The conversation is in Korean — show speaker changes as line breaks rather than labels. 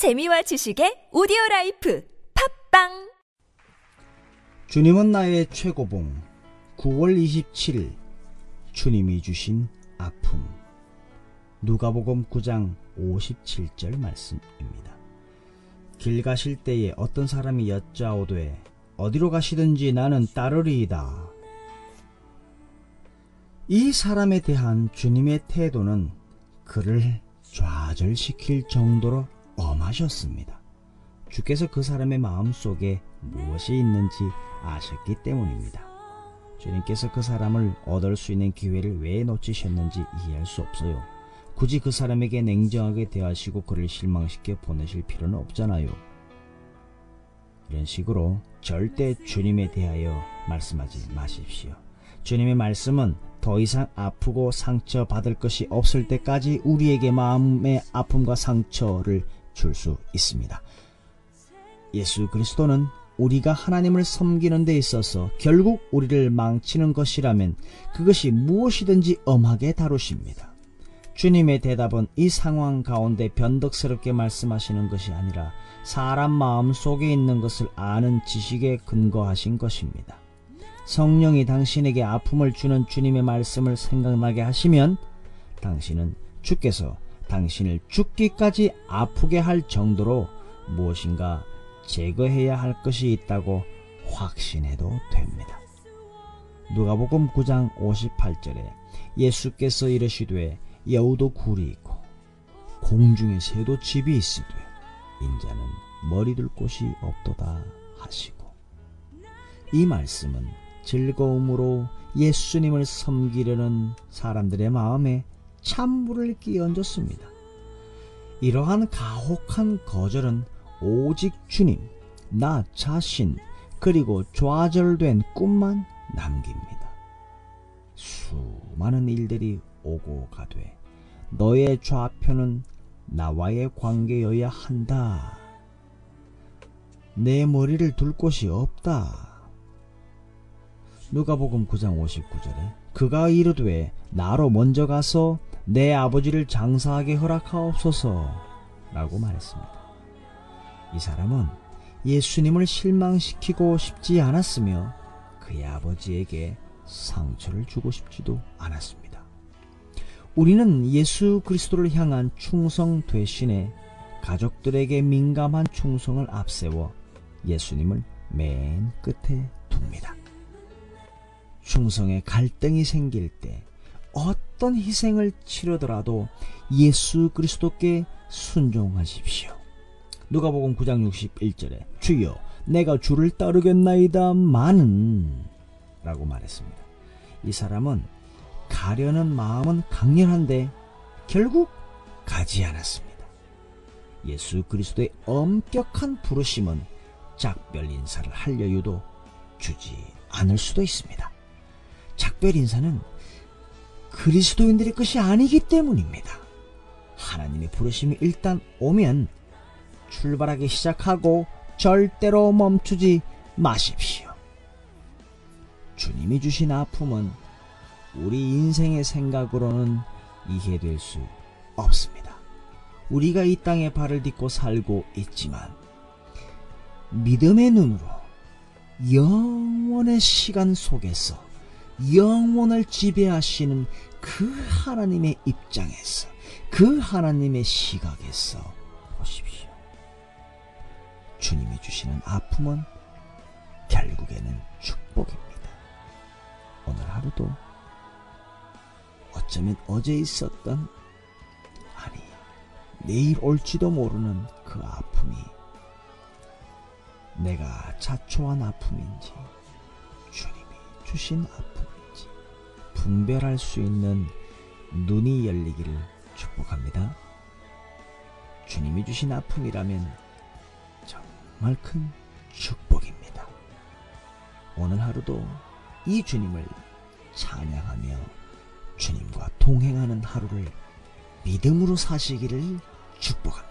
재미와 지식의 오디오 life 팟빵
주님은 나의 최고봉 9월 27일 주님이 주신 아픔 누가복음 9장 57절 말씀입니다. 길 가실 때에 어떤 사람이 여짜오되 어디로 가시든지 나는 따르리이다. 이 사람에 대한 주님의 태도는 그를 좌절시킬 정도로 엄하셨습니다. 주께서 그 사람의 마음 속에 무엇이 있는지 아셨기 때문입니다. 주님께서 그 사람을 얻을 수 있는 기회를 왜 놓치셨는지 이해할 수 없어요. 굳이 그 사람에게 냉정하게 대하시고 그를 실망시켜 보내실 필요는 없잖아요. 이런 식으로 절대 주님에 대하여 말씀하지 마십시오. 주님의 말씀은 더 이상 아프고 상처받을 것이 없을 때까지 우리에게 마음의 아픔과 상처를 줄 수 있습니다. 예수 그리스도는 우리가 하나님을 섬기는 데 있어서 결국 우리를 망치는 것이라면 그것이 무엇이든지 엄하게 다루십니다. 주님의 대답은 이 상황 가운데 변덕스럽게 말씀하시는 것이 아니라 사람 마음 속에 있는 것을 아는 지식에 근거하신 것입니다. 성령이 당신에게 아픔을 주는 주님의 말씀을 생각나게 하시면 당신은 주께서 당신을 죽기까지 아프게 할 정도로 무엇인가 제거해야 할 것이 있다고 확신해도 됩니다. 누가복음 9장 58절에 예수께서 이르시되 여우도 굴이 있고 공중에 새도 집이 있으되 인자는 머리 둘 곳이 없도다 하시고 이 말씀은 즐거움으로 예수님을 섬기려는 사람들의 마음에 찬물을 끼얹었습니다. 이러한 가혹한 거절은 오직 주님, 나 자신, 그리고 좌절된 꿈만 남깁니다. 수많은 일들이 오고 가되 너의 좌표는 나와의 관계여야 한다. 내 머리를 둘 곳이 없다. 누가복음 9장 59절에 그가 이르되 나로 먼저 가서 내 아버지를 장사하게 허락하옵소서 라고 말했습니다. 이 사람은 예수님을 실망시키고 싶지 않았으며 그의 아버지에게 상처를 주고 싶지도 않았습니다. 우리는 예수 그리스도를 향한 충성 대신에 가족들에게 민감한 충성을 앞세워 예수님을 맨 끝에 둡니다. 충성에 갈등이 생길 때 어떤 희생을 치르더라도 예수 그리스도께 순종하십시오. 누가복음 9장 61절에 주여 내가 주를 따르겠나이다 마는 라고 말했습니다. 이 사람은 가려는 마음은 강렬한데 결국 가지 않았습니다. 예수 그리스도의 엄격한 부르심은 작별 인사를 할 여유도 주지 않을 수도 있습니다. 작별 인사는 그리스도인들의 것이 아니기 때문입니다. 하나님의 부르심이 일단 오면 출발하기 시작하고 절대로 멈추지 마십시오. 주님이 주신 아픔은 우리 인생의 생각으로는 이해될 수 없습니다. 우리가 이 땅에 발을 딛고 살고 있지만 믿음의 눈으로 영원의 시간 속에서 영원을 지배하시는 그 하나님의 입장에서 그 하나님의 시각에서 보십시오. 주님이 주시는 아픔은 결국에는 축복입니다. 오늘 하루도 어쩌면 어제 있었던 아니 내일 올지도 모르는 그 아픔이 내가 자초한 아픔인지 주신 아픔인지 분별할 수 있는 눈이 열리기를 축복합니다. 주님이 주신 아픔이라면 정말 큰 축복입니다. 오늘 하루도 이 주님을 찬양하며 주님과 동행하는 하루를 믿음으로 사시기를 축복합니다.